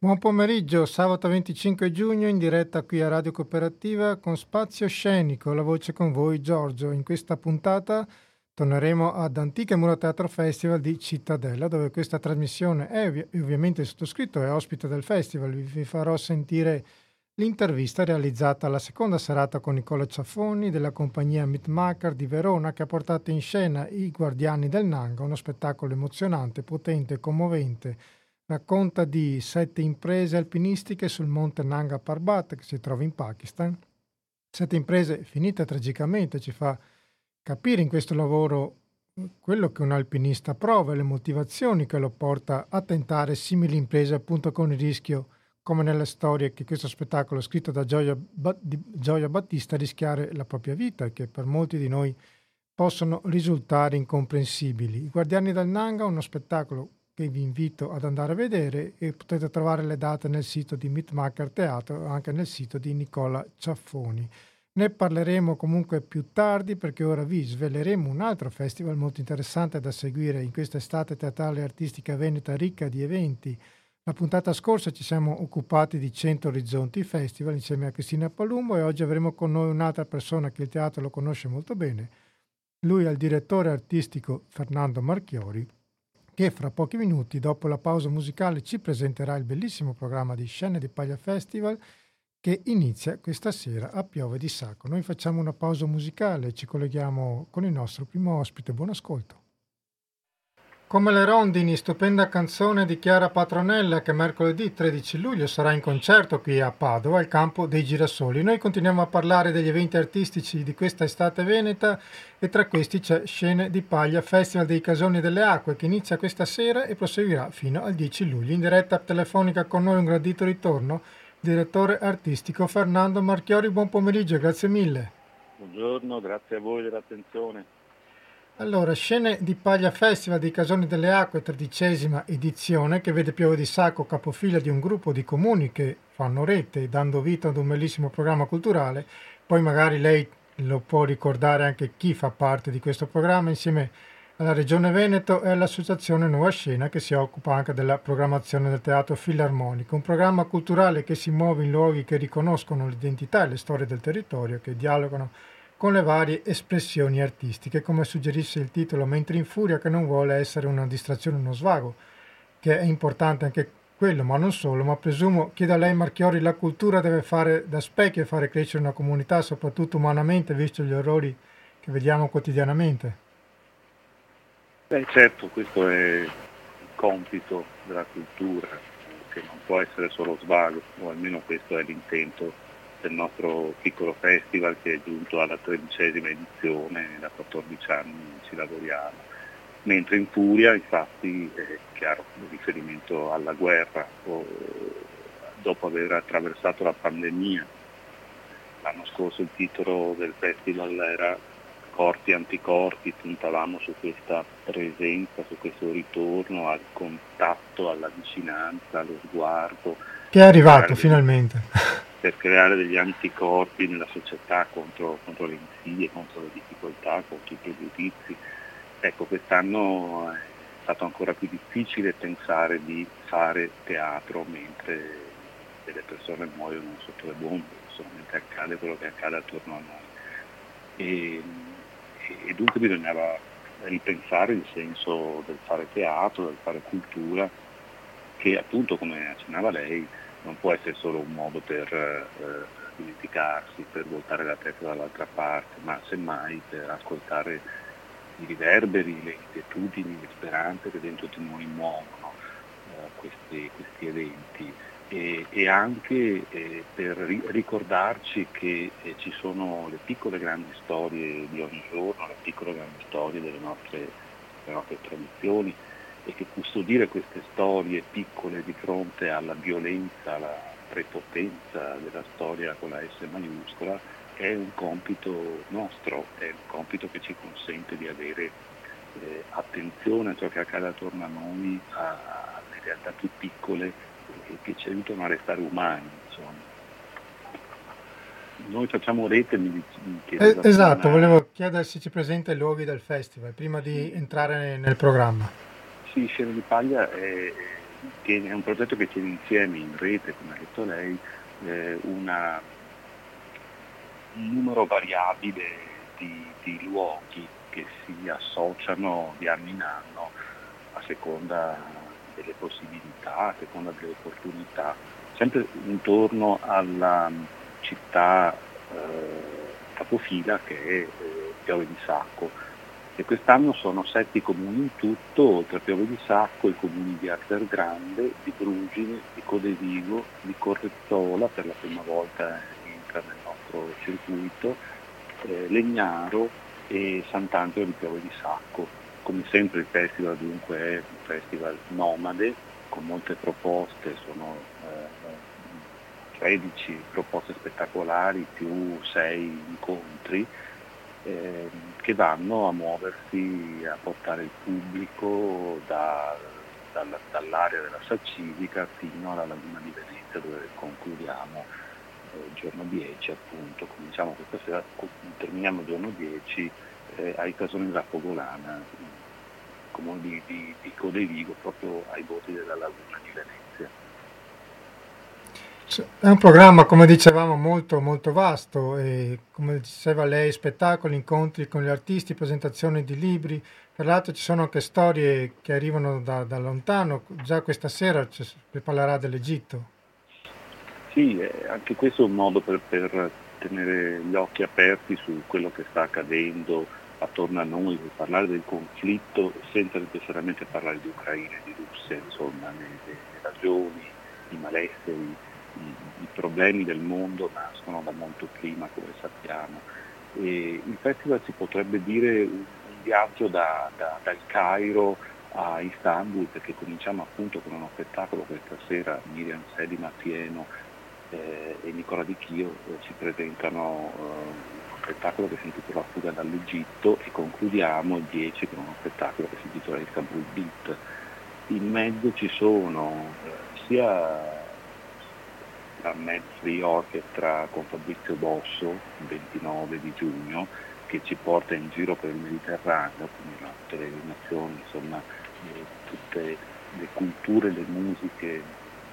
Buon pomeriggio, sabato 25 giugno in diretta qui a Radio Cooperativa con Spazio Scenico, la voce con voi Giorgio. In questa puntata torneremo ad Antica Muro Teatro Festival di Cittadella dove questa trasmissione è ovviamente sottoscritto, è ospite del festival. Vi farò sentire l'intervista realizzata alla seconda serata con Nicola Ciaffoni della compagnia Mitmacher di Verona che ha portato in scena I Guardiani del Nanga, uno spettacolo emozionante, potente e commovente racconta di sette imprese alpinistiche sul monte Nanga Parbat che si trova in Pakistan. Sette imprese finite tragicamente, ci fa capire in questo lavoro quello che un alpinista prova e le motivazioni che lo porta a tentare simili imprese appunto con il rischio come nelle storie che questo spettacolo scritto da Gioia, Gioia Battista rischiare la propria vita che per molti di noi possono risultare incomprensibili. I Guardiani del Nanga, uno spettacolo che vi invito ad andare a vedere e potete trovare le date nel sito di Meatmaker Teatro e anche nel sito di Nicola Ciaffoni. Ne parleremo comunque più tardi perché ora vi sveleremo un altro festival molto interessante da seguire in questa estate teatrale e artistica veneta ricca di eventi. La puntata scorsa ci siamo occupati di 100 Orizzonti Festival insieme a Cristina Palumbo e oggi avremo con noi un'altra persona che il teatro lo conosce molto bene. Lui è il direttore artistico Fernando Marchiori che fra pochi minuti, dopo la pausa musicale, ci presenterà il bellissimo programma di Scene di Paglia Festival che inizia questa sera a Piove di Sacco. Noi facciamo una pausa musicale e ci colleghiamo con il nostro primo ospite. Buon ascolto. Come le rondini, stupenda canzone di Chiara Patronella che mercoledì 13 luglio sarà in concerto qui a Padova, al campo dei Girasoli. Noi continuiamo a parlare degli eventi artistici di questa estate veneta e tra questi c'è Scene di Paglia, Festival dei Casoni delle Acque che inizia questa sera e proseguirà fino al 10 luglio. In diretta telefonica con noi un gradito ritorno, direttore artistico Fernando Marchiori. Buon pomeriggio, grazie mille. Buongiorno, grazie a voi dell'attenzione. Allora, Scene di Paglia Festival dei Casoni delle Acque, tredicesima edizione, che vede Piove di Sacco capofila di un gruppo di comuni che fanno rete, dando vita ad un bellissimo programma culturale. Poi magari lei lo può ricordare anche chi fa parte di questo programma, insieme alla Regione Veneto e all'Associazione Nuova Scena, che si occupa anche della programmazione del teatro filarmonico. Un programma culturale che si muove in luoghi che riconoscono l'identità e le storie del territorio, che dialogano con le varie espressioni artistiche, come suggerisce il titolo, mentre in furia che non vuole essere una distrazione, uno svago, che è importante anche quello, ma non solo, ma presumo, chieda a lei Marchiori, la cultura deve fare da specchio e fare crescere una comunità, soprattutto umanamente, visto gli orrori che vediamo quotidianamente. Beh certo, questo è il compito della cultura, che non può essere solo svago, o almeno questo è l'intento del nostro piccolo festival che è giunto alla tredicesima edizione, da 14 anni ci lavoriamo. Mentre in Furia infatti è chiaro il riferimento alla guerra, dopo aver attraversato la pandemia. L'anno scorso il titolo del festival era Corpi anticorpi, puntavamo su questa presenza, su questo ritorno al contatto, alla vicinanza, allo sguardo. Che è arrivato finalmente per creare degli anticorpi nella società contro, contro le insidie, contro le difficoltà, contro i pregiudizi. Ecco, quest'anno è stato ancora più difficile pensare di fare teatro mentre delle persone muoiono sotto le bombe, insomma, mentre accade quello che accade attorno a noi. E, e dunque bisognava ripensare il senso del fare teatro, del fare cultura, che appunto, come accennava lei, non può essere solo un modo per eh, dimenticarsi, per voltare la testa dall'altra parte, ma semmai per ascoltare i riverberi, le inquietudini, le speranze che dentro di noi muovono eh, questi, questi, eventi. E, e anche eh, per ri- ricordarci che eh, ci sono le piccole grandi storie di ogni giorno, le piccole grandi storie delle nostre, delle nostre tradizioni, e che custodire queste storie piccole di fronte alla violenza, alla prepotenza della storia con la S maiuscola è un compito nostro, è un compito che ci consente di avere eh, attenzione a ciò che accade attorno a noi, alle realtà più piccole e che ci aiutano a restare umani. Insomma. Noi facciamo rete, mi, mi eh, Esatto, volevo chiedere se ci presenta i luoghi del festival prima di entrare nel programma. Scena di Paglia è tiene, è un progetto che tiene insieme in rete, come ha detto lei, eh, una, un numero variabile di, di luoghi che si associano di anno in anno a seconda delle possibilità, a seconda delle opportunità, sempre intorno alla città eh, capofila che è eh, Piove di Sacco. E quest'anno sono sette comuni in tutto, oltre a Piove di Sacco, i comuni di Arter Grande, di Brugine, di Codevigo, di Correzzola, per la prima volta entra nel nostro circuito, eh, Legnaro e Sant'Angelo di Piove di Sacco. Come sempre il festival dunque è un festival nomade, con molte proposte, sono eh, 13 proposte spettacolari più 6 incontri eh, che vanno a muoversi, a portare il pubblico da, dalla, dall'area della Sacivica fino alla Laguna di Venezia dove concludiamo eh, giorno 10 appunto, cominciamo questa sera, terminiamo giorno 10 eh, ai Casoni della Fogolana, comune di, di, di Codevigo, proprio ai voti della Laguna di Venezia. È un programma, come dicevamo, molto, molto vasto e come diceva lei, spettacoli, incontri con gli artisti, presentazioni di libri. Tra l'altro ci sono anche storie che arrivano da, da lontano. Già questa sera ci parlerà dell'Egitto. Sì, anche questo è un modo per, per tenere gli occhi aperti su quello che sta accadendo attorno a noi, per parlare del conflitto senza necessariamente parlare di Ucraina e di Russia, insomma, le, ragioni, i malesseri problemi del mondo nascono da molto prima, come sappiamo. E il festival si potrebbe dire un, viaggio da, da, dal Cairo a Istanbul, perché cominciamo appunto con uno spettacolo questa sera, Miriam Sedima Pieno eh, e Nicola Di Chio eh, ci presentano eh, uno spettacolo che si intitola Fuga dall'Egitto e concludiamo il 10 con uno spettacolo che si intitola Istanbul Beat. In mezzo ci sono eh, sia la Med Free Orchestra con Fabrizio Bosso, il 29 di giugno, che ci porta in giro per il Mediterraneo, quindi la peregrinazione, insomma, di tutte le culture, le musiche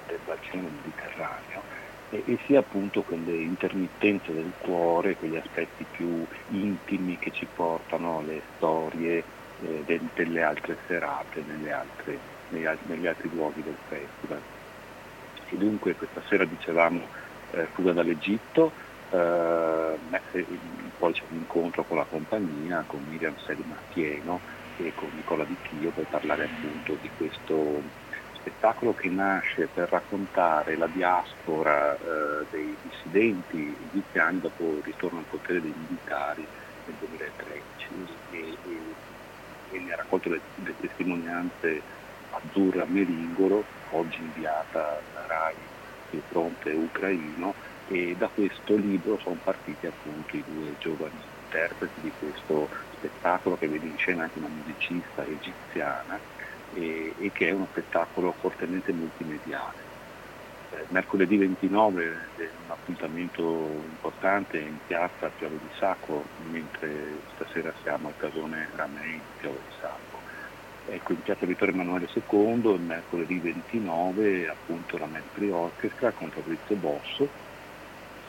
del bacino mediterraneo. E, e, sia appunto quelle intermittenze del cuore, quegli aspetti più intimi che ci portano alle storie eh, de, delle altre serate, altre, negli, negli altri luoghi del festival e dunque questa sera dicevamo eh, fuga dall'Egitto, eh, poi c'è un incontro con la compagnia, con Miriam Selma Pieno e con Nicola Di Chio per parlare appunto di questo spettacolo che nasce per raccontare la diaspora eh, dei dissidenti egiziani dopo il ritorno al potere dei militari nel 2013 e, e, e ne ha raccolto le, le testimonianze Azzurra Meringolo, oggi inviata da RAI sul fronte ucraino e da questo libro sono partiti appunto i due giovani interpreti di questo spettacolo che vede in scena anche una musicista egiziana e, e che è uno spettacolo fortemente multimediale. Eh, mercoledì 29 è un appuntamento importante in piazza Piove di Sacco, mentre stasera siamo al casone Ramei Piove di Sacco ecco, in piazza Vittorio Emanuele II, il mercoledì 29, appunto la Metri Orchestra con Fabrizio Bosso,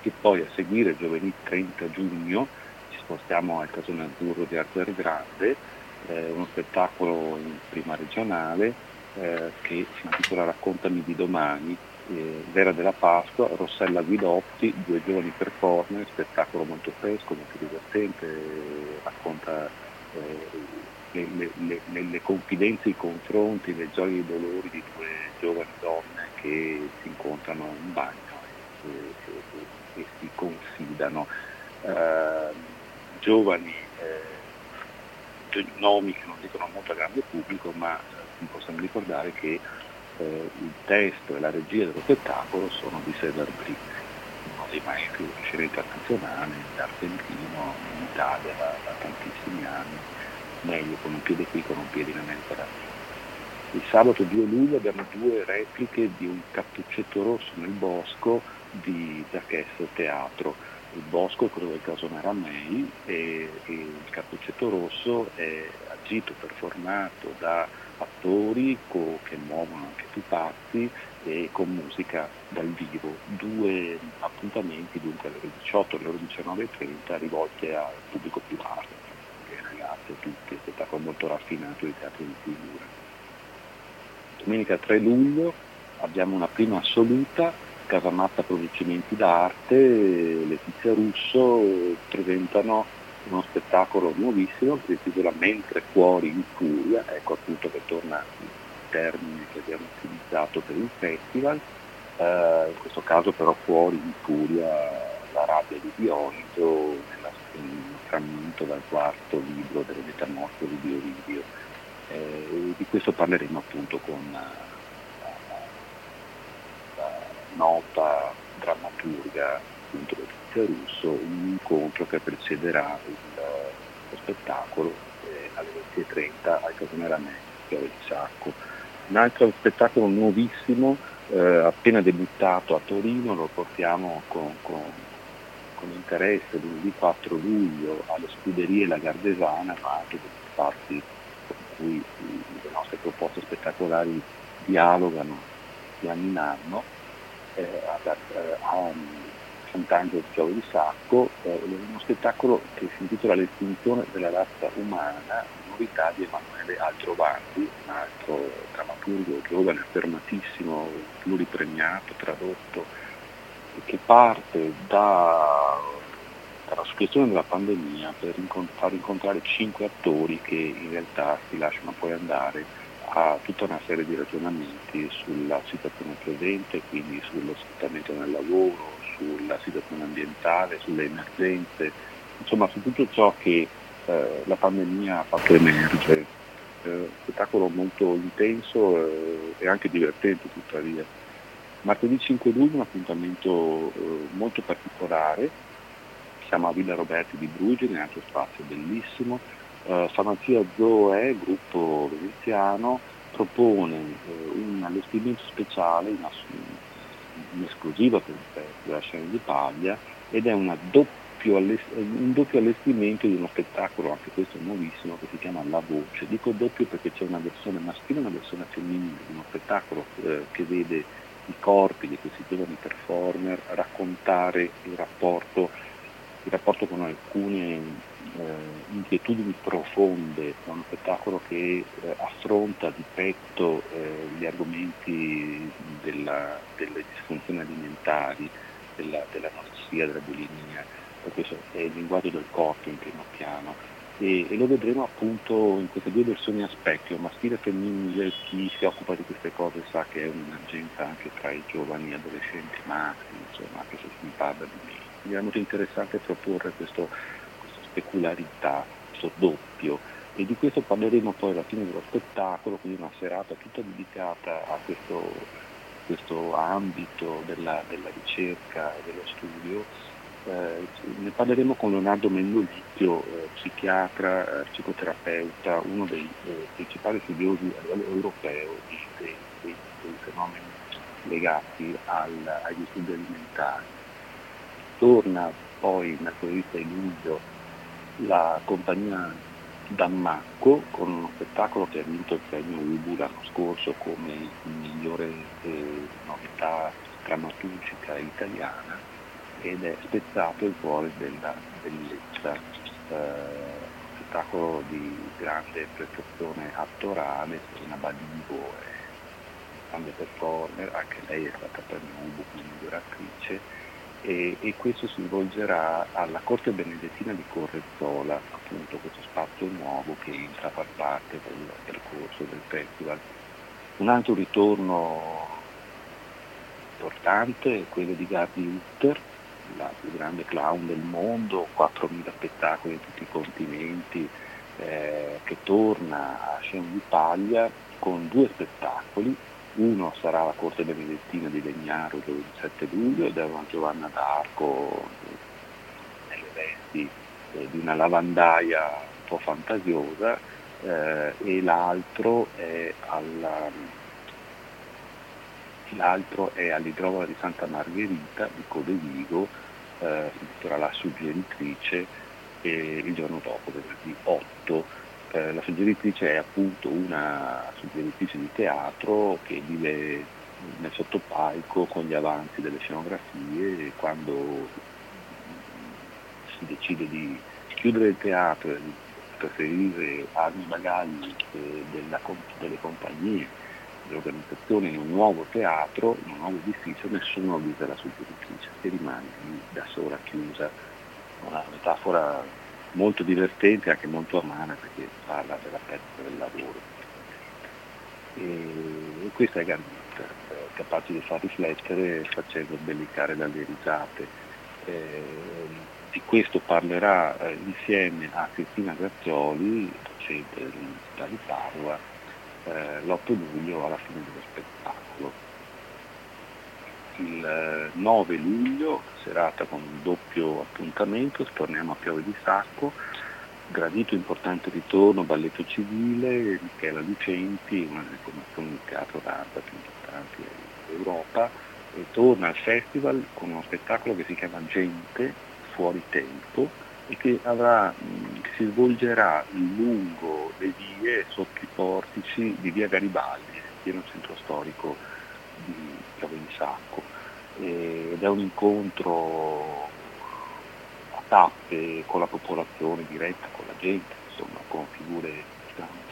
e poi a seguire giovedì 30 giugno ci spostiamo al Casone Azzurro di Arter Grande, eh, uno spettacolo in prima regionale eh, che si intitola Raccontami di domani, eh, Vera della Pasqua, Rossella Guidotti, due giovani performer, spettacolo molto fresco, molto divertente, racconta eh, le, le, le, le, confidenze, i confronti, le gioie e i dolori di due giovani donne che si incontrano in bagno e, e, e si confidano. Eh, giovani eh, nomi che non dicono molto al grande pubblico, ma eh, possiamo ricordare che eh, il testo e la regia dello spettacolo sono di Cesar Brizzi, uno dei maestri della scena internazionale, argentino, in Italia da, da tantissimi anni meglio con un piede qui con un piede in America Latina. Il sabato 2 luglio abbiamo due repliche di un Cattuccetto Rosso nel bosco di Giachesso Teatro. Il bosco è quello del Casone Ramei e, il Cattuccetto Rosso è agito, performato da attori co- che muovono anche pupazzi e con musica dal vivo. Due appuntamenti dunque alle ore 18 e alle ore 19.30 rivolti al pubblico più vasto, ragazze, tutti, spettacolo molto raffinato di teatro di figura. Domenica 3 luglio abbiamo una prima assoluta, Casamatta Produzimenti d'Arte, Letizia Russo presentano uno spettacolo nuovissimo che si intitola Mentre fuori in furia, ecco appunto che torna il termine che abbiamo utilizzato per il festival, eh, in questo caso però fuori in furia la rabbia di Dioniso nella, in frammento dal quarto libro delle metamorfosi di Ovidio. Eh, di questo parleremo appunto con la, la, la nota drammaturga appunto Letizia Russo, un incontro che precederà il, lo spettacolo eh, alle 20.30 al Casone Ramè, di Sacco. Un altro spettacolo nuovissimo, eh, appena debuttato a Torino, lo portiamo con, con, con interesse lunedì 4 luglio alle scuderie La Gardesana, ma anche per spazi con cui le nostre proposte spettacolari dialogano di anno in anno. Eh, a, a, Sant'Angelo di Giovo di Sacco, eh, uno spettacolo che si intitola L'estinzione della razza umana, novità di Emanuele Altrovanti, un altro drammaturgo giovane, affermatissimo, pluripremiato, tradotto, che parte da, dalla suggestione della pandemia per far incontrare cinque attori che in realtà si lasciano poi andare a tutta una serie di ragionamenti sulla situazione presente, quindi sullo sfruttamento nel lavoro, sulla situazione ambientale, sulle emergenze, insomma su tutto ciò che eh, la pandemia ha fatto emergere. Eh, spettacolo molto intenso eh, e anche divertente tuttavia. Martedì 5 luglio un appuntamento eh, molto particolare, siamo a Villa Roberti di Brugine, altro spazio bellissimo. Uh, Farmacia Zoe, gruppo veneziano, propone uh, un allestimento speciale in, in esclusiva per il Festival Scena di Paglia ed è doppio un doppio allestimento di uno spettacolo, anche questo nuovissimo, che si chiama La Voce. Dico doppio perché c'è una versione maschile e una versione femminile di uno spettacolo eh, che vede i corpi di questi giovani performer raccontare il rapporto, il rapporto con alcune eh, inquietudini profonde, è uno spettacolo che eh, affronta di petto eh, gli argomenti della, delle disfunzioni alimentari, della, dell'anoressia, della bulimia, questo è il linguaggio del corpo in primo piano. E, e, lo vedremo appunto in queste due versioni a specchio, maschile e femminile, chi si occupa di queste cose sa che è un'emergenza anche tra i giovani adolescenti maschi, insomma, anche se si parla di me. Mi è molto interessante proporre questo specularità, questo doppio e di questo parleremo poi alla fine dello spettacolo, quindi una serata tutta dedicata a questo, questo ambito della, della, ricerca e dello studio. Eh, ne parleremo con Leonardo Mendolicchio, eh, psichiatra, eh, psicoterapeuta, uno dei eh, principali studiosi a livello europeo di, dei, dei, dei, fenomeni legati al, agli studi alimentari. Torna poi mercoledì 6 luglio la compagnia Dammacco con uno spettacolo che ha vinto il premio Ubu l'anno scorso come migliore eh, novità drammaturgica italiana ed è spezzato il cuore della bellezza, eh, spettacolo di grande prestazione attorale, Serena Badivo è grande performer, anche lei è stata premio Ubu come migliore attrice e, e, questo si svolgerà alla Corte Benedettina di Correzzola, appunto questo spazio nuovo che entra a far parte del percorso del festival. Un altro ritorno importante è quello di Gardi Hutter, la più grande clown del mondo, 4.000 spettacoli in tutti i continenti, eh, che torna a Scena di Paglia con due spettacoli, uno sarà la Corte Benedettina di Legnaro il 7 luglio ed è una Giovanna d'Arco nelle vesti eh, di una lavandaia un po' fantasiosa eh, e l'altro è, alla, l'altro è all'idrovola di Santa Margherita di Codevigo, eh, si intitola La suggeritrice e il giorno dopo, venerdì 8 Eh, la suggeritrice è appunto una suggeritrice di teatro che vive nel sottopalco con gli avanzi delle scenografie e quando si decide di chiudere il teatro e di preferire armi bagagli eh, delle compagnie, delle organizzazioni in un nuovo teatro, in un nuovo edificio, nessuno avvisa la suggeritrice, che rimane lì da sola, chiusa. Una metafora molto divertente e anche molto amara perché parla della perdita del lavoro. E, e questa è Gambit, eh, capace di far riflettere facendo bellicare dalle risate. Eh, di questo parlerà eh, insieme a Cristina Grazioli, docente dell'Università di Padova, eh, l'8 luglio alla fine dello spettacolo. Il 9 eh, luglio, serata con un doppio appuntamento, torniamo a Piove di Sacco, gradito importante ritorno, balletto civile, Michela Lucenti, una delle formazioni di teatro d'arte più importanti d'Europa, e torna al festival con uno spettacolo che si chiama Gente, fuori tempo e che, avrà, che si svolgerà lungo le vie sotto i portici di via Garibaldi, pieno centro storico di Piave di Sacco. Ed è un incontro a tappe con la popolazione diretta, con la gente, insomma, con figure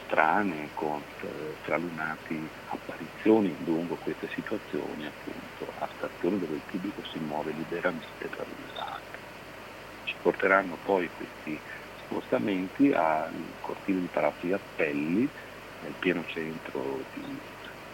strane, con eh, stralunati apparizioni lungo queste situazioni, appunto, a stazioni dove il pubblico si muove liberamente tra l'una e l'altra porteranno poi questi spostamenti al cortile di Palazzo Appelli, nel pieno centro di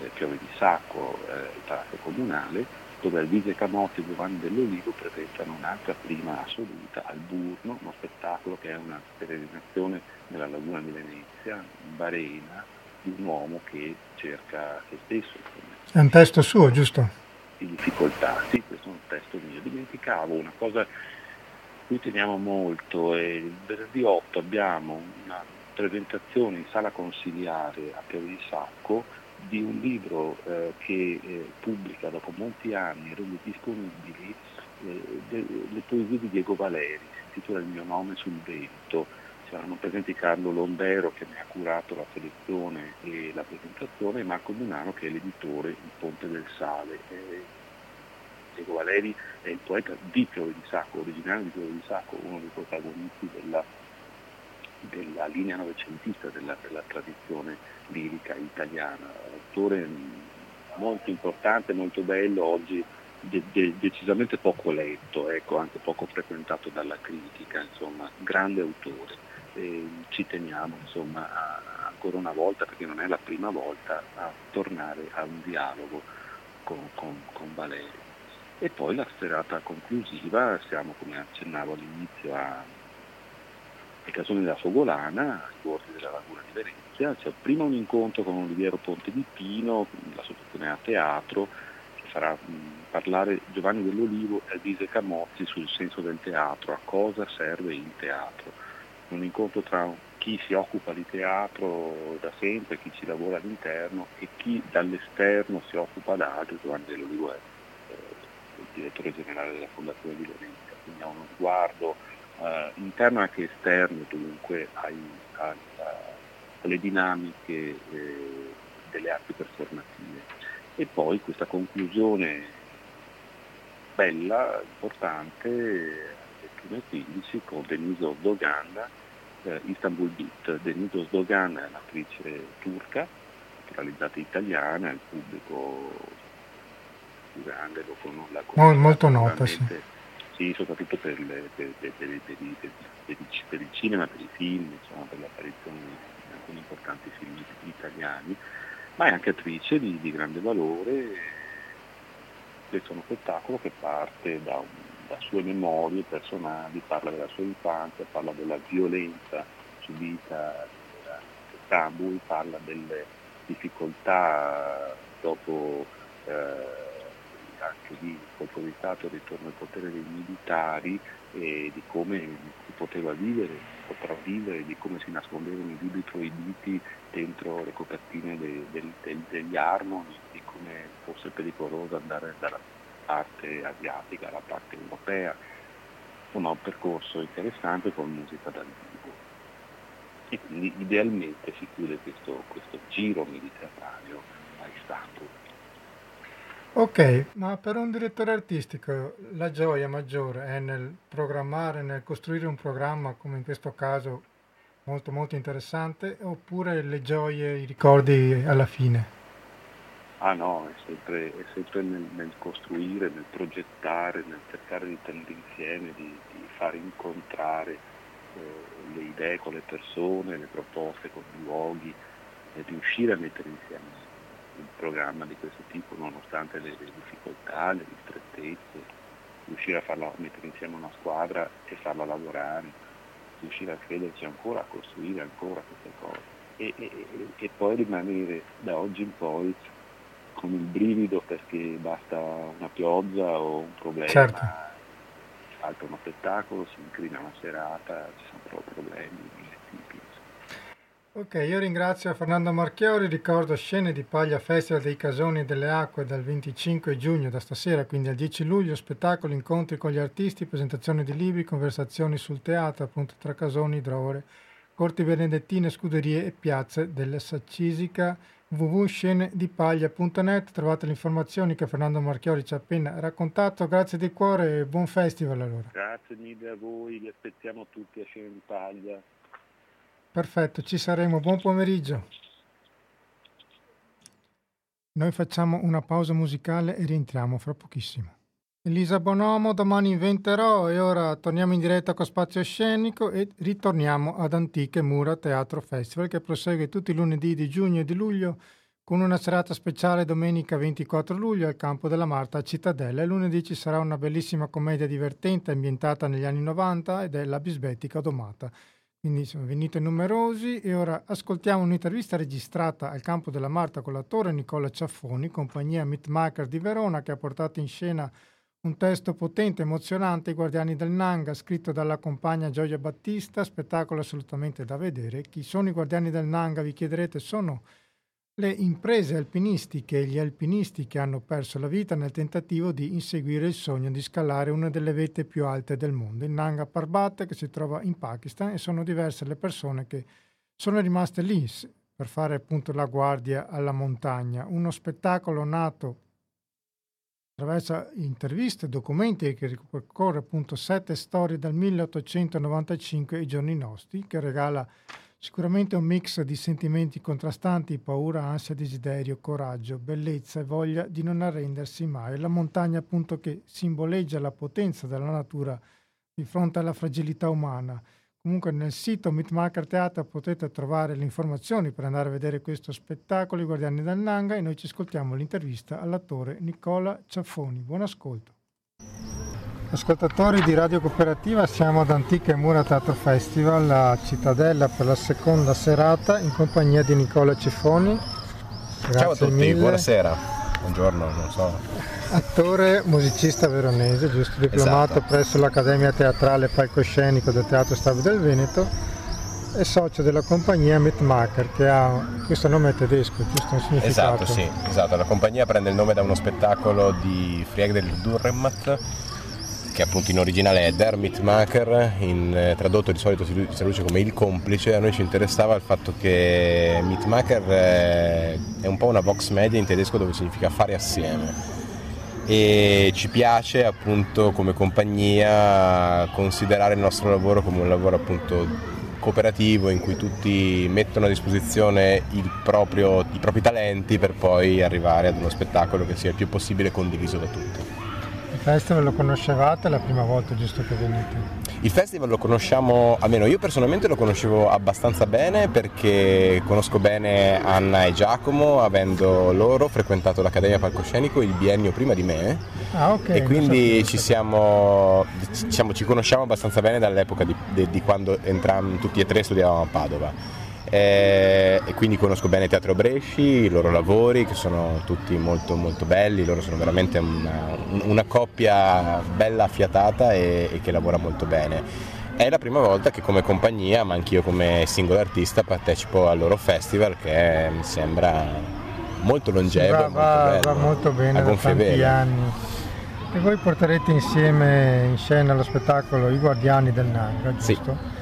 eh, Piove di Sacco, eh, il Palazzo Comunale, dove Alvise Camotti e Giovanni dell'Olivo presentano un'altra prima assoluta al Burno, uno spettacolo che è una peregrinazione nella laguna di Venezia, in Barena, di un uomo che cerca se stesso. È un testo suo, giusto? Di difficoltà, sì, questo è un testo mio. Dimenticavo una cosa cui teniamo molto e il venerdì 8 abbiamo una presentazione in sala consigliare a Piave di Sacco di un libro eh, che eh, pubblica dopo molti anni, rende disponibili eh, de, le poesie di Diego Valeri, si intitola Il mio nome sul vento, saranno presenti Carlo Lombero che mi ha curato la selezione e la presentazione e Marco Munano che è l'editore Il Ponte del Sale. Diego Valeri è il poeta di Piove di Sacco, originale di Piove di Sacco, uno dei protagonisti della, della linea novecentista della, della, tradizione lirica italiana, autore molto importante, molto bello, oggi de, de, decisamente poco letto, ecco, anche poco frequentato dalla critica, insomma, grande autore. E ci teniamo insomma, a, ancora una volta, perché non è la prima volta, a tornare a un dialogo con, con, con Valerio. E poi la serata conclusiva, siamo come accennavo all'inizio a, ai casoni della Fogolana, ai bordi della laguna di Venezia, c'è prima un incontro con Oliviero Ponte di Pino, l'associazione a teatro, che farà parlare Giovanni dell'Olivo e Adise Camozzi sul senso del teatro, a cosa serve il teatro. Un incontro tra chi si occupa di teatro da sempre, chi ci lavora all'interno e chi dall'esterno si occupa da altro, Giovanni dell'Olivo è direttore generale della Fondazione di Venezia, quindi ha uno sguardo eh, interno e anche esterno dunque ai, ai, alle dinamiche eh, delle arti performative. E poi questa conclusione bella, importante, alle 15 con Denise Dogan, eh, Istanbul Beat. Denise Dogan è un'attrice turca, naturalizzata italiana, il pubblico grande, lo con, la Mol, molto nota, sì. sì. soprattutto per, le, per, per, per, il cinema, per i film, insomma, per l'apparizione di alcuni importanti film italiani, ma è anche attrice di, di grande valore. Questo è uno spettacolo che parte da, da sue memorie personali, parla della sua infanzia, parla della violenza subita a Istanbul, parla delle difficoltà dopo eh, anche di colpo di Stato, ritorno al potere dei militari e di come si poteva vivere, potrà vivere, di come si nascondevano i libri proibiti dentro le copertine de, de, de, degli armoni, di come fosse pericoloso andare dalla parte asiatica alla parte europea. Insomma un percorso interessante con musica dal vivo. e quindi idealmente si chiude questo, questo giro mediterraneo a Istanbul. Ok, ma per un direttore artistico la gioia maggiore è nel programmare, nel costruire un programma come in questo caso molto molto interessante oppure le gioie, i ricordi alla fine? Ah no, è sempre, è sempre nel, nel, costruire, nel progettare, nel cercare di tenere insieme, di, di far incontrare eh, le idee con le persone, le proposte con i luoghi e riuscire a mettere insieme un programma di questo tipo nonostante le, le difficoltà, le ristrettezze, riuscire a farla, mettere insieme una squadra e farla lavorare, riuscire a crederci ancora, a costruire ancora queste cose e, e, e poi rimanere da oggi in poi con il brivido perché basta una pioggia o un problema, certo. salta uno spettacolo, si incrina una serata, ci sono problemi Ok, io ringrazio Fernando Marchiori, ricordo Scene di Paglia Festival dei Casoni e delle Acque dal 25 giugno, da stasera, quindi al 10 luglio, spettacoli, incontri con gli artisti, presentazioni di libri, conversazioni sul teatro, appunto tra Casoni, Drore, Corti Benedettine, Scuderie e Piazze della Saccisica www.scenedipaglia.net trovate le informazioni che Fernando Marchiori ci ha appena raccontato. Grazie di cuore e buon festival allora. Grazie mille a voi, vi aspettiamo tutti a Scene di Paglia. Perfetto, ci saremo. Buon pomeriggio. Noi facciamo una pausa musicale e rientriamo fra pochissimo. Elisa Bonomo, domani inventerò e ora torniamo in diretta con Spazio Scenico e ritorniamo ad Antiche Mura Teatro Festival che prosegue tutti i lunedì di giugno e di luglio con una serata speciale domenica 24 luglio al Campo della Marta a Cittadella e lunedì ci sarà una bellissima commedia divertente ambientata negli anni 90 ed è La Bisbetica Domata. Sono venuti numerosi e ora ascoltiamo un'intervista registrata al Campo della Marta con l'attore Nicola Ciaffoni, compagnia Mitmaker di Verona che ha portato in scena un testo potente, emozionante, I Guardiani del Nanga, scritto dalla compagna Gioia Battista, spettacolo assolutamente da vedere. Chi sono i Guardiani del Nanga, vi chiederete, sono le imprese alpinistiche e gli alpinisti che hanno perso la vita nel tentativo di inseguire il sogno di scalare una delle vette più alte del mondo, il Nanga Parbat, che si trova in Pakistan, e sono diverse le persone che sono rimaste lì per fare appunto la guardia alla montagna. Uno spettacolo nato attraverso interviste, documenti che ripercorre appunto sette storie dal 1895 ai giorni nostri, che regala sicuramente un mix di sentimenti contrastanti, paura, ansia, desiderio, coraggio, bellezza e voglia di non arrendersi mai. La montagna appunto che simboleggia la potenza della natura di fronte alla fragilità umana Comunque nel sito Meatmaker Theater potete trovare le informazioni per andare a vedere questo spettacolo, I Guardiani del Nanga, e noi ci ascoltiamo l'intervista all'attore Nicola Ciaffoni. Buon ascolto. Ascoltatori di Radio Cooperativa, siamo ad Antiche Mura Teatro Festival a Cittadella per la seconda serata in compagnia di Nicola Ciaffoni. Grazie Ciao a tutti, mille. buonasera, buongiorno, non so. Attore, musicista veronese, giusto? Diplomato esatto. presso l'Accademia Teatrale Palcoscenico del Teatro Stabile del Veneto e socio della compagnia Mitmacher che ha questo nome tedesco, giusto? Un significato. Esatto, sì, esatto. La compagnia prende il nome da uno spettacolo di Friedrich Durremat che appunto in originale è Der Mitmacher, in, eh, tradotto di solito si, traduce come il complice, a noi ci interessava il fatto che Mitmacher è, è un po' una vox media in tedesco dove significa fare assieme. E ci piace appunto come compagnia considerare il nostro lavoro come un lavoro appunto cooperativo in cui tutti mettono a disposizione proprio, i propri talenti per poi arrivare ad uno spettacolo che sia il più possibile condiviso da tutti festival lo conoscevate la prima volta giusto che venite? Il festival lo conosciamo, almeno io personalmente lo conoscevo abbastanza bene perché conosco bene Anna e Giacomo, avendo loro frequentato l'Accademia Palcoscenico il biennio prima di me. Ah, okay, e quindi ci, siamo, diciamo, ci conosciamo abbastanza bene dall'epoca di, di, di quando entrambi, tutti e tre studiavamo a Padova eh, e quindi conosco bene Teatro Bresci, i loro lavori che sono tutti molto molto belli, loro sono veramente una, una coppia bella affiatata e, e, che lavora molto bene. È la prima volta che come compagnia, ma anch'io come singolo artista, partecipo al loro festival che mi sembra molto longevo. Va, va, molto, va molto bene da tanti vele. anni. E voi porterete insieme in scena lo spettacolo I Guardiani del Nanga, giusto? Sì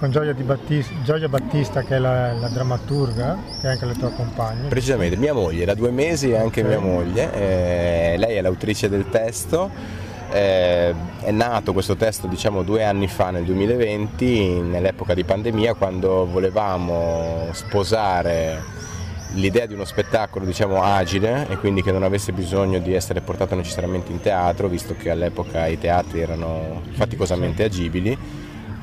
con Gioia, Battista, Gioia Battista che è la, la, drammaturga, che è anche la tua compagna. Precisamente, mia moglie, da due mesi è anche okay. mia moglie, eh, lei è l'autrice del testo. Eh, è nato questo testo diciamo due anni fa nel 2020 nell'epoca di pandemia quando volevamo sposare l'idea di uno spettacolo diciamo agile e quindi che non avesse bisogno di essere portato necessariamente in teatro visto che all'epoca i teatri erano faticosamente agibili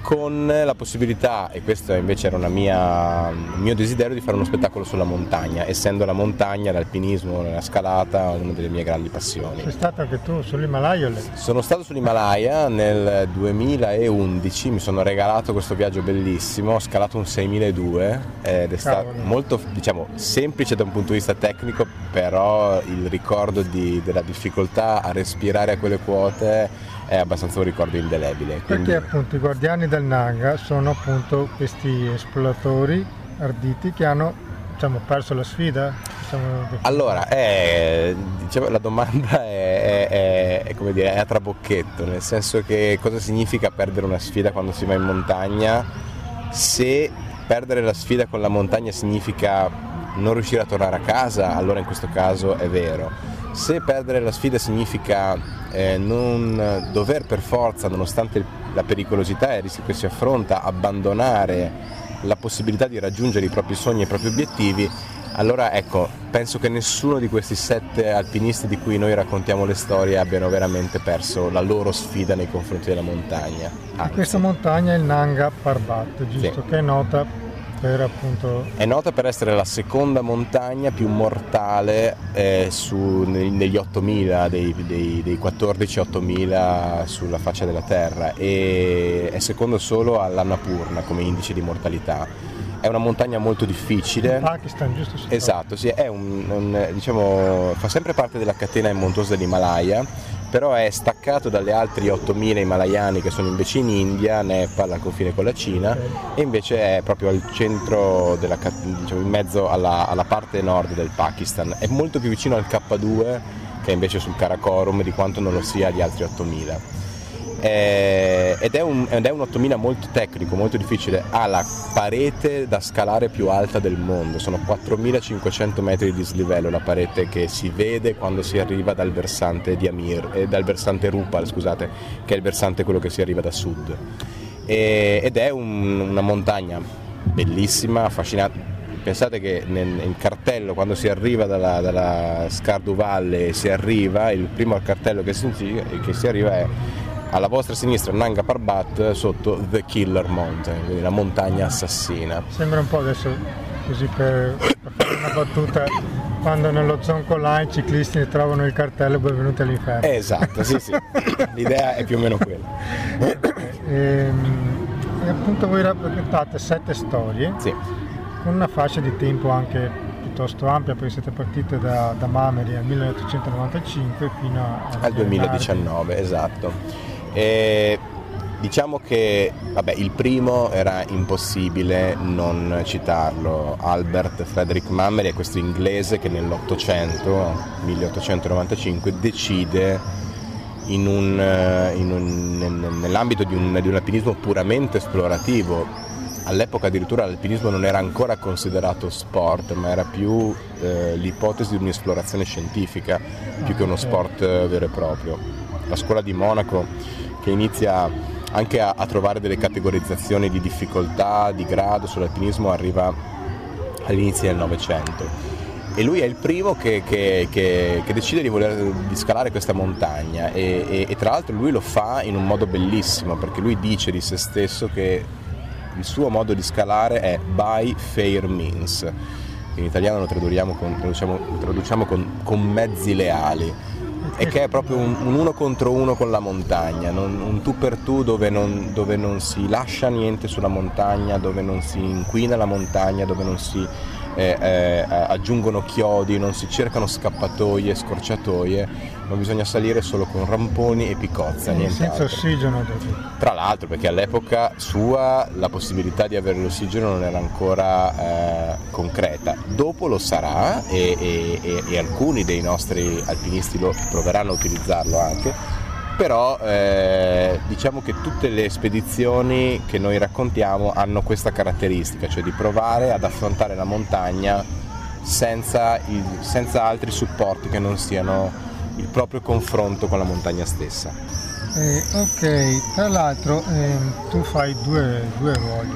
con la possibilità, e questo invece era mia, un mio desiderio, di fare uno spettacolo sulla montagna, essendo la montagna, l'alpinismo, la scalata una delle mie grandi passioni. Sei stato anche tu sull'Himalaya? Sono stato sull'Himalaya nel 2011, mi sono regalato questo viaggio bellissimo, ho scalato un 6002 ed è stato molto diciamo, semplice da un punto di vista tecnico, però il ricordo di, della difficoltà a respirare a quelle quote è abbastanza un ricordo indelebile. Quindi... Perché appunto i guardiani del Nanga sono appunto questi esploratori arditi che hanno diciamo, perso la sfida? Diciamo... Allora, è, diciamo, la domanda è, è, è, come dire, è a trabocchetto, nel senso che cosa significa perdere una sfida quando si va in montagna? Se perdere la sfida con la montagna significa non riuscire a tornare a casa, allora in questo caso è vero se perdere la sfida significa eh, non dover per forza, nonostante la pericolosità e il rischio che si affronta, abbandonare la possibilità di raggiungere i propri sogni e i propri obiettivi, allora ecco, penso che nessuno di questi sette alpinisti di cui noi raccontiamo le storie abbiano veramente perso la loro sfida nei confronti della montagna. Anzi. Questa montagna è il Nanga Parbat, giusto? Sì. Che è nota Appunto... È nota per essere la seconda montagna più mortale eh, su, negli 8000, dei, dei, dei 14 8000 sulla faccia della Terra e è secondo solo all'Annapurna come indice di mortalità. È una montagna molto difficile. In Pakistan, giusto? Esatto, sì, un, un, diciamo, fa sempre parte della catena montuosa dell'Himalaya però è staccato dalle altre 8.000 himalayani che sono invece in India, Nepal, al confine con la Cina okay. e invece è proprio al centro, della, diciamo in mezzo alla, alla, parte nord del Pakistan, è molto più vicino al K2 che è invece sul Karakorum di quanto non lo sia agli altri 8.000 eh, ed, è un, ed, è un, 8000 molto tecnico, molto difficile, ha la parete da scalare più alta del mondo, sono 4500 metri di dislivello la parete che si vede quando si arriva dal versante di Amir, eh, dal versante Rupal, scusate, che è il versante quello che si arriva da sud. E, ed è un, una montagna bellissima, affascinante. Pensate che nel, nel, cartello, quando si arriva dalla, dalla Scardu Valle, si arriva, il primo cartello che si, che si arriva è alla vostra sinistra Nanga Parbat sotto The Killer Mountain, quindi la montagna assassina. Sembra un po' adesso così per, per fare una battuta quando nello Zonco Line i ciclisti ne trovano il cartello benvenuti all'inferno. Esatto, sì sì, l'idea è più o meno quella. e, ehm, e appunto voi raccontate sette storie sì. con una fascia di tempo anche piuttosto ampia perché siete partite da, da Mameri nel 1895 fino a, al 2019, esatto. E diciamo che vabbè, il primo era impossibile non citarlo, Albert Frederick Mammery è questo inglese che nell'Ottocento, 1895, decide in un, in un, nell'ambito di un, di un alpinismo puramente esplorativo, all'epoca addirittura l'alpinismo non era ancora considerato sport, ma era più eh, l'ipotesi di un'esplorazione scientifica più che uno sport eh, vero e proprio. La scuola di Monaco che inizia anche a, a trovare delle categorizzazioni di difficoltà, di grado sull'alpinismo arriva all'inizio del Novecento. E lui è il primo che, che, che, che decide di, voler, di, scalare questa montagna e, e, e, tra l'altro lui lo fa in un modo bellissimo perché lui dice di se stesso che il suo modo di scalare è by fair means, in italiano lo traduciamo con, traduciamo, traduciamo con, con mezzi leali e che è proprio un, un, uno contro uno con la montagna, non, un tu per tu dove non, dove non, si lascia niente sulla montagna, dove non si inquina la montagna, dove non si eh, eh, aggiungono chiodi, non si cercano scappatoie, scorciatoie, ma bisogna salire solo con ramponi e picozza, niente senza ossigeno. Tra l'altro perché all'epoca sua la possibilità di avere l'ossigeno non era ancora eh, concreta, dopo lo sarà e, e, e, e alcuni dei nostri alpinisti lo proveranno a utilizzarlo anche però eh, diciamo che tutte le spedizioni che noi raccontiamo hanno questa caratteristica, cioè di provare ad affrontare la montagna senza, il, senza altri supporti che non siano il proprio confronto con la montagna stessa. Eh, ok, tra l'altro eh, tu fai due, due ruoli.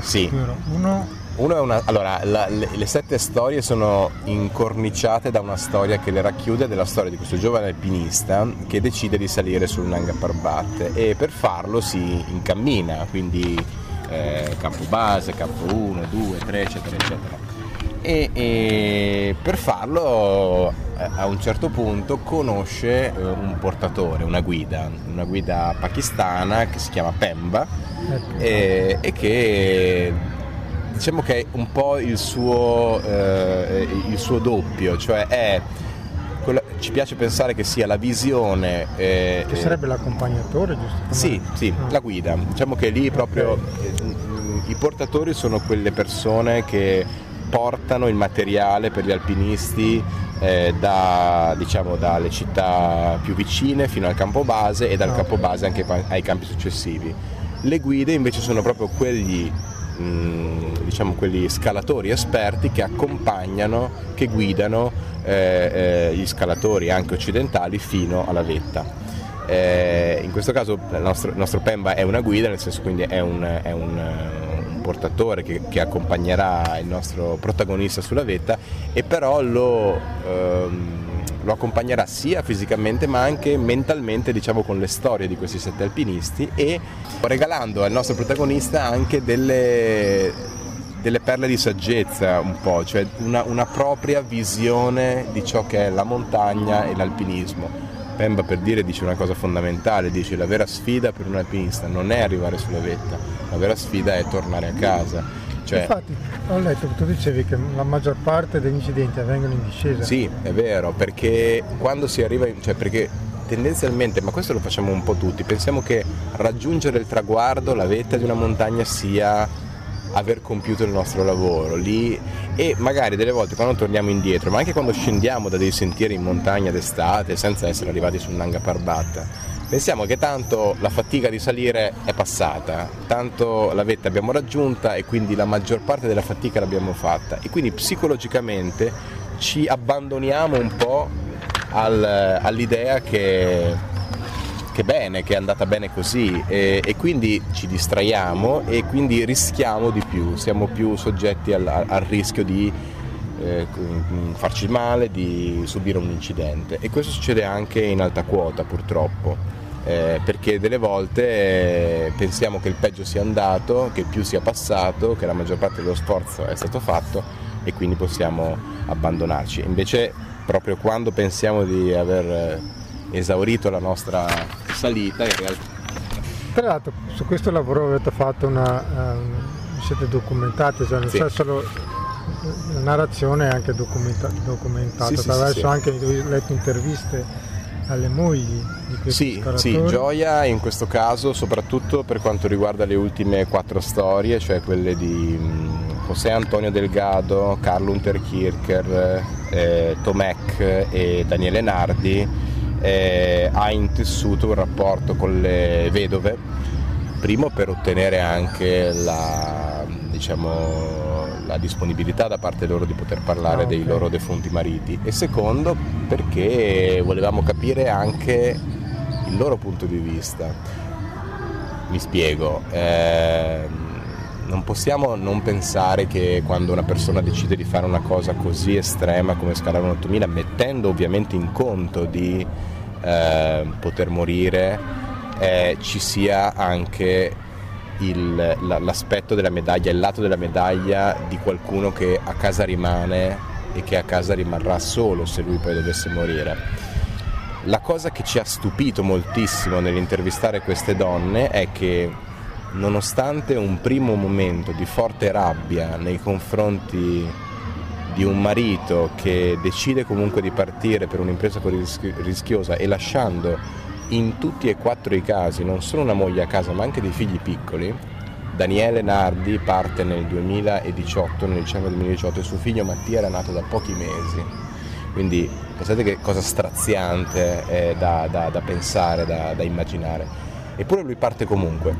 Sì. Uno uno è una, allora, la, le, le, sette storie sono incorniciate da una storia che le racchiude della storia di questo giovane alpinista che decide di salire sul Nanga Parbat e per farlo si incammina, quindi eh, campo base, campo 1, 2, 3, eccetera, eccetera. E, e per farlo eh, a un certo punto conosce eh, un portatore, una guida, una guida pakistana che si chiama Pemba e, e che diciamo che è un po' il suo, eh, il suo doppio, cioè è quella, ci piace pensare che sia la visione. Eh, che sarebbe l'accompagnatore, giusto? Sì, sì, ah. la guida. Diciamo che lì proprio okay. Eh, i portatori sono quelle persone che portano il materiale per gli alpinisti eh, da, diciamo, dalle città più vicine fino al campo base e dal okay. campo base anche ai campi successivi. Le guide invece sono proprio quegli Mm, diciamo quelli scalatori esperti che accompagnano, che guidano eh, eh, gli scalatori anche occidentali fino alla vetta. Eh, in questo caso il nostro, il nostro, Pemba è una guida, nel senso quindi è un, è un portatore che, che, accompagnerà il nostro protagonista sulla vetta e però lo... Ehm, lo accompagnerà sia fisicamente ma anche mentalmente diciamo con le storie di questi sette alpinisti e regalando al nostro protagonista anche delle, delle perle di saggezza un po', cioè una, una propria visione di ciò che è la montagna e l'alpinismo. Pemba per dire dice una cosa fondamentale, dice la vera sfida per un alpinista non è arrivare sulla vetta, la vera sfida è tornare a casa cioè... Infatti ho letto che tu dicevi che la maggior parte degli incidenti avvengono in discesa. Sì, è vero, perché quando si arriva, cioè perché tendenzialmente, ma questo lo facciamo un po' tutti, pensiamo che raggiungere il traguardo, la vetta di una montagna sia aver compiuto il nostro lavoro lì e magari delle volte quando torniamo indietro, ma anche quando scendiamo da dei sentieri in montagna d'estate senza essere arrivati sul Nanga Parbat, pensiamo che tanto la fatica di salire è passata, tanto la vetta abbiamo raggiunta e quindi la maggior parte della fatica l'abbiamo fatta. E quindi psicologicamente ci abbandoniamo un po' al, all'idea che, che bene, che è andata bene così e, e, quindi ci distraiamo e quindi rischiamo di più, siamo più soggetti al, al rischio di eh, farci male, di subire un incidente. E questo succede anche in alta quota purtroppo. Eh, perché delle volte eh, pensiamo che il peggio sia andato, che più sia passato, che la maggior parte dello sforzo è stato fatto e quindi possiamo abbandonarci. Invece proprio quando pensiamo di aver eh, esaurito la nostra salita in realtà... Tra l'altro su questo lavoro avete fatto una... Um, siete documentati, cioè non sì. c'è solo la narrazione è anche documenta- documentata sì, attraverso sì, anche ho letto interviste alle mogli di questi sì, sì, gioia in questo caso soprattutto per quanto riguarda le ultime quattro storie, cioè quelle di mm, José Antonio Delgado, Carlo Unterkircher, eh, Tomek e Daniele Nardi, eh, ha intessuto un rapporto con le vedove, primo per ottenere anche la, diciamo, la disponibilità da parte loro di poter parlare ah, okay. dei loro defunti mariti e secondo perché volevamo capire anche il loro punto di vista. Mi spiego, eh, non possiamo non pensare che quando una persona decide di fare una cosa così estrema come scalare un 8000, mettendo ovviamente in conto di eh, poter morire, eh, ci sia anche il, l'aspetto della medaglia, il lato della medaglia di qualcuno che a casa rimane e che a casa rimarrà solo se lui poi dovesse morire. La cosa che ci ha stupito moltissimo nell'intervistare queste donne è che nonostante un primo momento di forte rabbia nei confronti di un marito che decide comunque di partire per un'impresa così rischiosa e lasciando in tutti e quattro i casi non solo una moglie a casa ma anche dei figli piccoli, Daniele Nardi parte nel 2018, nel dicembre 2018 e suo figlio Mattia era nato da pochi mesi. Quindi pensate che cosa straziante è da, da, da pensare, da, da, immaginare. Eppure lui parte comunque.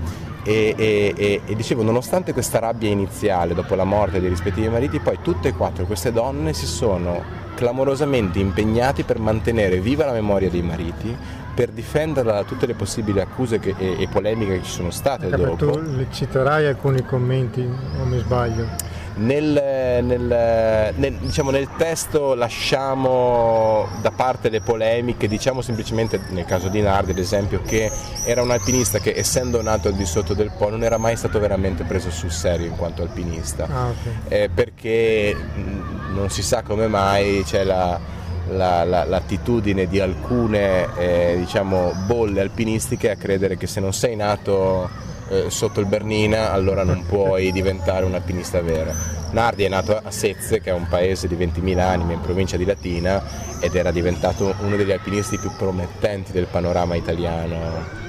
E, e, e, e, dicevo, nonostante questa rabbia iniziale dopo la morte dei rispettivi mariti, poi tutte e quattro queste donne si sono clamorosamente impegnati per mantenere viva la memoria dei mariti, per difenderla da tutte le possibili accuse che, e, polemiche che ci sono state Perché dopo. Tu citerai alcuni commenti, o mi sbaglio? Nel, nel, nel, diciamo, nel, testo lasciamo da parte le polemiche, diciamo semplicemente nel caso di Nardi ad esempio che era un alpinista che essendo nato al di sotto del Po non era mai stato veramente preso sul serio in quanto alpinista, ah, okay. eh, perché non si sa come mai c'è la, la, la, l'attitudine di alcune eh, diciamo, bolle alpinistiche a credere che se non sei nato eh, sotto il Bernina allora non puoi diventare un alpinista vero. Nardi è nato a Sezze che è un paese di 20.000 anime in provincia di Latina ed era diventato uno degli alpinisti più promettenti del panorama italiano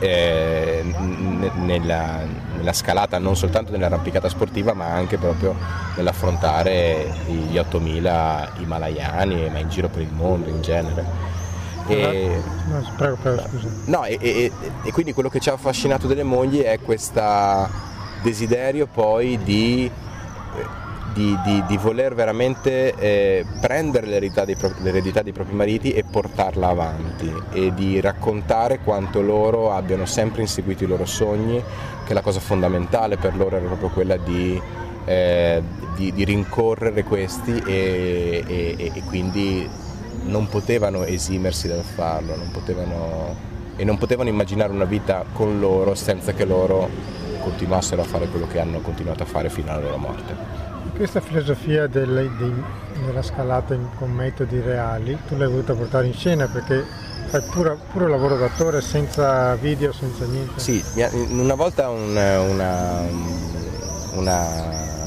eh, nella, nella, scalata non soltanto nell'arrampicata sportiva ma anche proprio nell'affrontare gli 8000 himalayani ma in giro per il mondo in genere. E, no, prego, prego. No, e, e, e, quindi quello che ci ha affascinato delle mogli è questo desiderio poi di, di, di, di voler veramente eh, prendere l'eredità dei, l'eredità dei propri mariti e portarla avanti e di raccontare quanto loro abbiano sempre inseguito i loro sogni, che la cosa fondamentale per loro era proprio quella di eh, rincorrere questi e, quindi non potevano esimersi dal farlo non potevano, e non potevano immaginare una vita con loro senza che loro continuassero a fare quello che hanno continuato a fare fino alla loro morte. Questa filosofia del, di, della scalata in, con metodi reali tu l'hai voluta portare in scena perché fai puro, puro lavoro d'attore senza video, senza niente. Sì, una volta un, una, una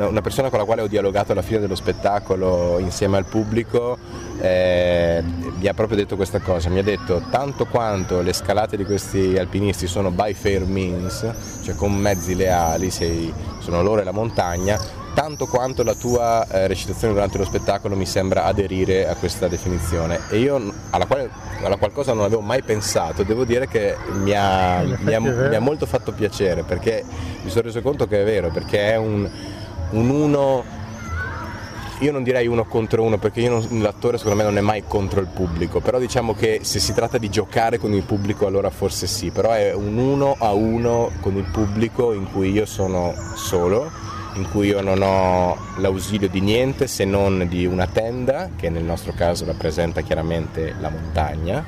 una persona con la quale ho dialogato alla fine dello spettacolo insieme al pubblico eh, mi ha proprio detto questa cosa, mi ha detto tanto quanto le scalate di questi alpinisti sono by fair means, cioè con mezzi leali, sei, sono loro e la montagna, tanto quanto la tua eh, recitazione durante lo spettacolo mi sembra aderire a questa definizione e io alla, quale, alla qualcosa non avevo mai pensato, devo dire che mi ha, mi ha, mi ha molto fatto piacere perché mi sono reso conto che è vero, perché è un un uno, io non direi uno contro uno perché non, l'attore secondo me non è mai contro il pubblico, però diciamo che se si tratta di giocare con il pubblico allora forse sì, però è un uno a uno con il pubblico in cui io sono solo, in cui io non ho l'ausilio di niente se non di una tenda che nel nostro caso rappresenta chiaramente la montagna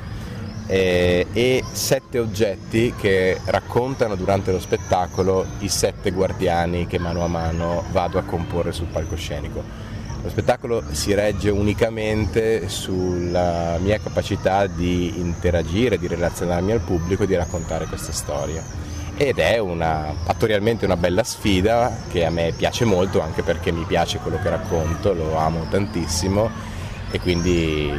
eh, e sette oggetti che raccontano durante lo spettacolo i sette guardiani che mano a mano vado a comporre sul palcoscenico. Lo spettacolo si regge unicamente sulla mia capacità di interagire, di relazionarmi al pubblico e di raccontare queste storie. Ed è una, attorialmente una bella sfida che a me piace molto anche perché mi piace quello che racconto, lo amo tantissimo e quindi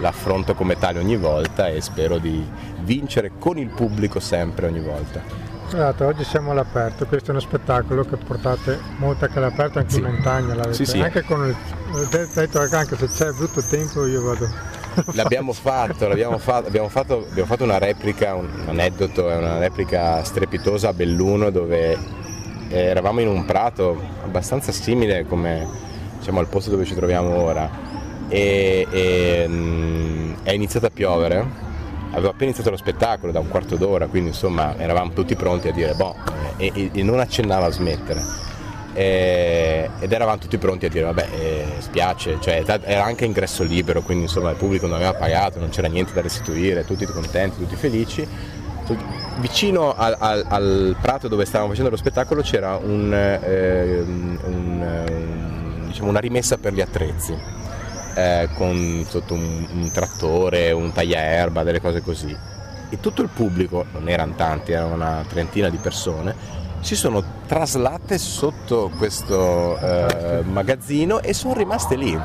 l'affronto come tale ogni volta e spero di vincere con il pubblico sempre ogni volta. Esatto, oggi siamo all'aperto, questo è uno spettacolo che portate molto anche all'aperto, anche sì. in montagna, sì, sì. anche con il detto anche se c'è brutto tempo io vado. L'abbiamo fatto, l'abbiamo fatto, abbiamo fatto, abbiamo fatto una replica, un aneddoto, è una replica strepitosa a Belluno dove eravamo in un prato abbastanza simile come diciamo, al posto dove ci troviamo ora e, e mh, mm, è iniziato a piovere, avevo appena iniziato lo spettacolo da un quarto d'ora, quindi insomma eravamo tutti pronti a dire boh, e, e, e non accennava a smettere. ed eravamo tutti pronti a dire vabbè eh, spiace, cioè, era anche ingresso libero, quindi insomma il pubblico non aveva pagato, non c'era niente da restituire, tutti contenti, tutti felici. Vicino al, al, al prato dove stavamo facendo lo spettacolo c'era un, eh, un, un, diciamo una rimessa per gli attrezzi eh, con sotto un, un, trattore, un tagliaerba, delle cose così. E tutto il pubblico, non erano tanti, erano una trentina di persone, si sono traslate sotto questo eh, magazzino e sono rimaste lì.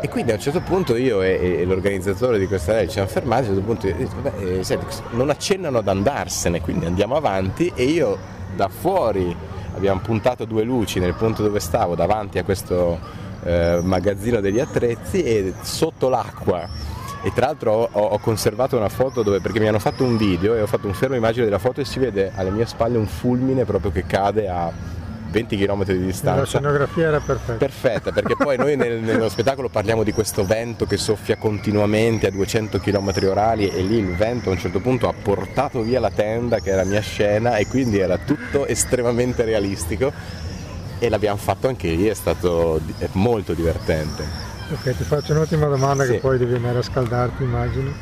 E quindi a un certo punto io e, e l'organizzatore di questa legge ci siamo fermati, a un certo punto io beh, eh, senti, non accennano ad andarsene, quindi andiamo avanti e io da fuori abbiamo puntato due luci nel punto dove stavo, davanti a questo eh, magazzino degli attrezzi e sotto l'acqua e tra l'altro ho, ho, conservato una foto dove perché mi hanno fatto un video e ho fatto un fermo immagine della foto e si vede alle mie spalle un fulmine proprio che cade a 20 km di distanza. La scenografia era perfetta. Perfetta, perché poi noi nel, nello spettacolo parliamo di questo vento che soffia continuamente a 200 km orari e lì il vento a un certo punto ha portato via la tenda che era la mia scena e quindi era tutto estremamente realistico e l'abbiamo fatto anche lì, è stato è molto divertente. Ok, ti faccio un'ultima domanda sì. che poi devi andare a scaldarti immagino.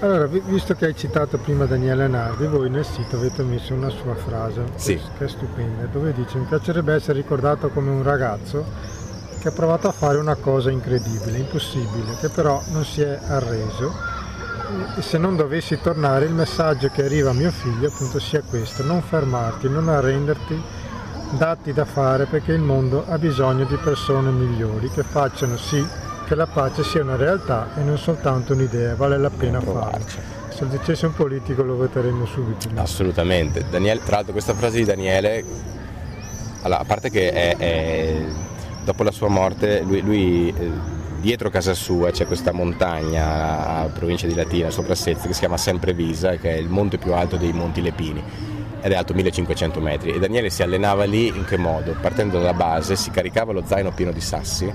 Allora, visto che hai citato prima Daniele Nardi, voi nel sito avete messo una sua frase sì. che è stupenda, dove dice mi piacerebbe essere ricordato come un ragazzo che ha provato a fare una cosa incredibile, impossibile, che però non si è arreso e se non dovessi tornare il messaggio che arriva a mio figlio appunto sia questo, non fermarti, non arrenderti, datti da fare perché il mondo ha bisogno di persone migliori che facciano sì che la pace sia una realtà e non soltanto un'idea, vale la pena farlo. Se lo dicesse un politico lo voteremmo subito. Assolutamente. Daniele, tra l'altro questa frase di Daniele, allora, a parte che è, è, dopo la sua morte, lui, lui eh, dietro casa sua c'è questa montagna a provincia di Latina, sopra Sezze, che si chiama Semprevisa, che è il monte più alto dei Monti Lepini ed è alto 1500 metri e Daniele si allenava lì in che modo? Partendo dalla base si caricava lo zaino pieno di sassi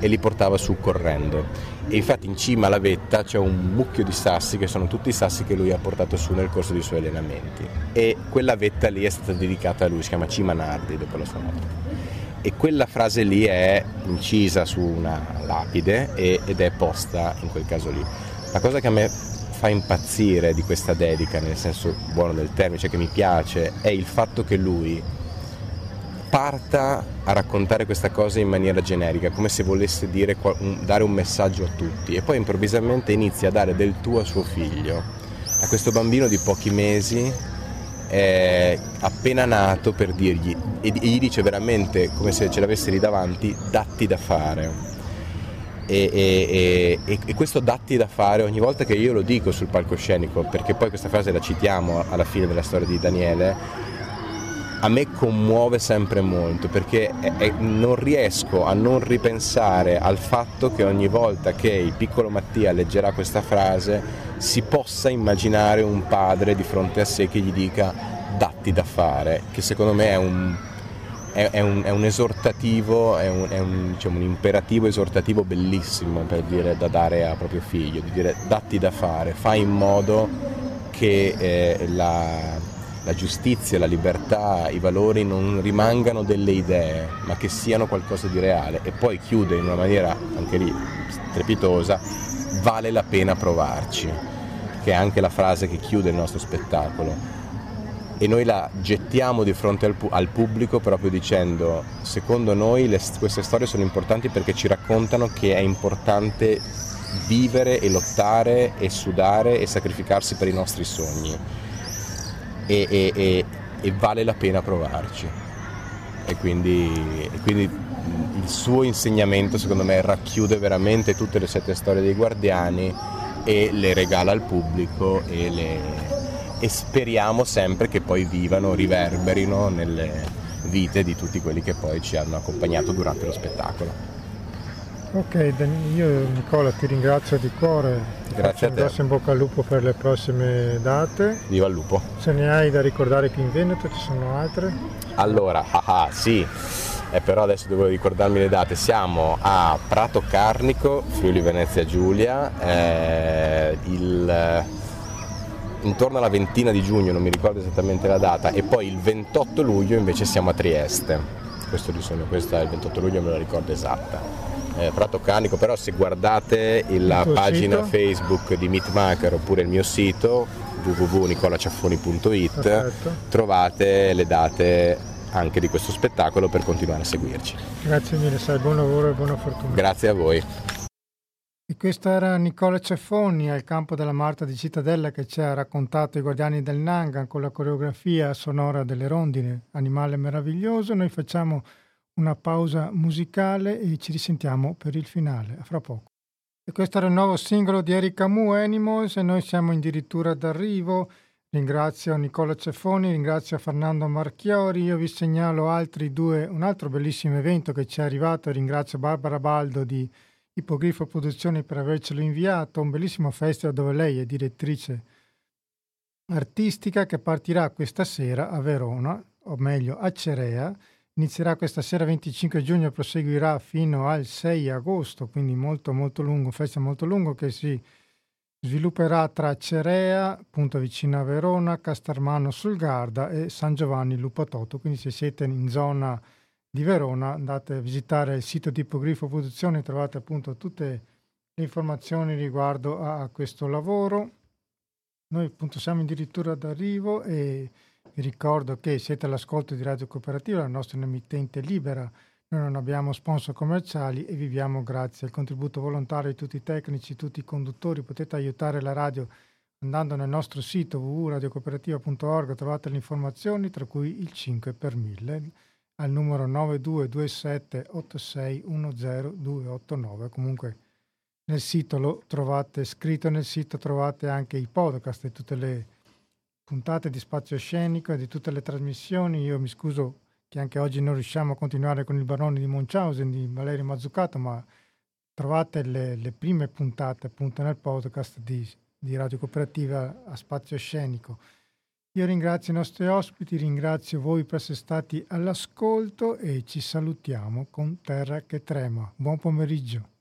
e li portava su correndo. E infatti in cima alla vetta c'è un mucchio di sassi che sono tutti i sassi che lui ha portato su nel corso dei suoi allenamenti. E quella vetta lì è stata dedicata a lui, si chiama Cima Nardi dopo la sua morte. E quella frase lì è incisa su una lapide ed è posta in quel caso lì. La cosa che a me fa impazzire di questa dedica, nel senso buono del termine, cioè che mi piace, è il fatto che lui parta a raccontare questa cosa in maniera generica, come se volesse dire, dare un messaggio a tutti e poi improvvisamente inizia a dare del tuo a suo figlio, a questo bambino di pochi mesi appena nato per dirgli, e gli dice veramente come se ce l'avesse lì davanti, datti da fare. E, e, e, e, questo datti da fare ogni volta che io lo dico sul palcoscenico, perché poi questa frase la citiamo alla fine della storia di Daniele, a me commuove sempre molto perché è, è, non riesco a non ripensare al fatto che ogni volta che il piccolo Mattia leggerà questa frase si possa immaginare un padre di fronte a sé che gli dica datti da fare, che secondo me è un, è, è un, un esortativo, è, un, diciamo, un, imperativo esortativo bellissimo per dire da dare a proprio figlio, di dire datti da fare, fai in modo che eh, la la giustizia, la libertà, i valori non rimangano delle idee, ma che siano qualcosa di reale. E poi chiude in una maniera anche lì strepitosa, vale la pena provarci, che è anche la frase che chiude il nostro spettacolo. E noi la gettiamo di fronte al, al pubblico proprio dicendo, secondo noi le, queste storie sono importanti perché ci raccontano che è importante vivere e lottare e sudare e sacrificarsi per i nostri sogni e, e, e, e vale la pena provarci. E quindi, quindi, il suo insegnamento secondo me racchiude veramente tutte le sette storie dei guardiani e le regala al pubblico e, le, e speriamo sempre che poi vivano, riverberino nelle vite di tutti quelli che poi ci hanno accompagnato durante lo spettacolo. Ok, io Nicola ti ringrazio di cuore, ti Grazie un in bocca al lupo per le prossime date. Viva il lupo! Se ne hai da ricordare qui in Veneto, ci sono altre? Allora, ah sì, eh, però adesso devo ricordarmi le date. Siamo a Prato Carnico, Friuli Venezia Giulia, eh, il, intorno alla ventina di giugno, non mi ricordo esattamente la data, e poi il 28 luglio invece siamo a Trieste. Questo, questo è il 28 luglio, me lo ricordo esatta eh, Prato Canico, però se guardate la pagina sito? Facebook di Meatmaker oppure il mio sito www.nicolaciaffoni.it trovate le date anche di questo spettacolo per continuare a seguirci. Grazie mille, sai, buon lavoro e buona fortuna. Grazie a voi. E questo era Nicola Ceffoni al campo della Marta di Cittadella che ci ha raccontato i guardiani del Nangan con la coreografia sonora delle rondine, animale meraviglioso. Noi facciamo una pausa musicale e ci risentiamo per il finale, fra poco. E questo era il nuovo singolo di Erika Mu, Animals, e noi siamo addirittura d'arrivo. Ringrazio Nicola Ceffoni, ringrazio Fernando Marchiori. Io vi segnalo altri due, un altro bellissimo evento che ci è arrivato. Ringrazio Barbara Baldo di Ipogrifo Produzioni per avercelo inviato. Un bellissimo festival dove lei è direttrice artistica che partirà questa sera a Verona, o meglio a Cerea. Inizierà questa sera 25 giugno e proseguirà fino al 6 agosto, quindi molto molto lungo, un festival molto lungo che si Svilupperà tra Cerea, appunto vicino a Verona, Castarmano sul Garda e San Giovanni Lupatoto. Quindi se siete in zona di Verona andate a visitare il sito di Ipogrifo Produzione, trovate appunto tutte le informazioni riguardo a questo lavoro. Noi appunto siamo addirittura d'arrivo e vi ricordo che siete all'ascolto di Radio Cooperativa, la nostra emittente libera noi non abbiamo sponsor commerciali e viviamo grazie al contributo volontario di tutti i tecnici, tutti i conduttori. Potete aiutare la radio andando nel nostro sito www.radiocooperativa.org, trovate le informazioni, tra cui il 5 per 1000 al numero 9227861029. Comunque nel sito lo trovate scritto, nel sito trovate anche i podcast e tutte le puntate di spazio scenico e di tutte le trasmissioni. Io mi scuso che anche oggi non riusciamo a continuare con il barone di Munchausen di Valerio Mazzucato, ma trovate le, le prime puntate appunto nel podcast di, di Radio Cooperativa a Spazio Scenico. Io ringrazio i nostri ospiti, ringrazio voi per essere stati all'ascolto e ci salutiamo con Terra che trema. Buon pomeriggio.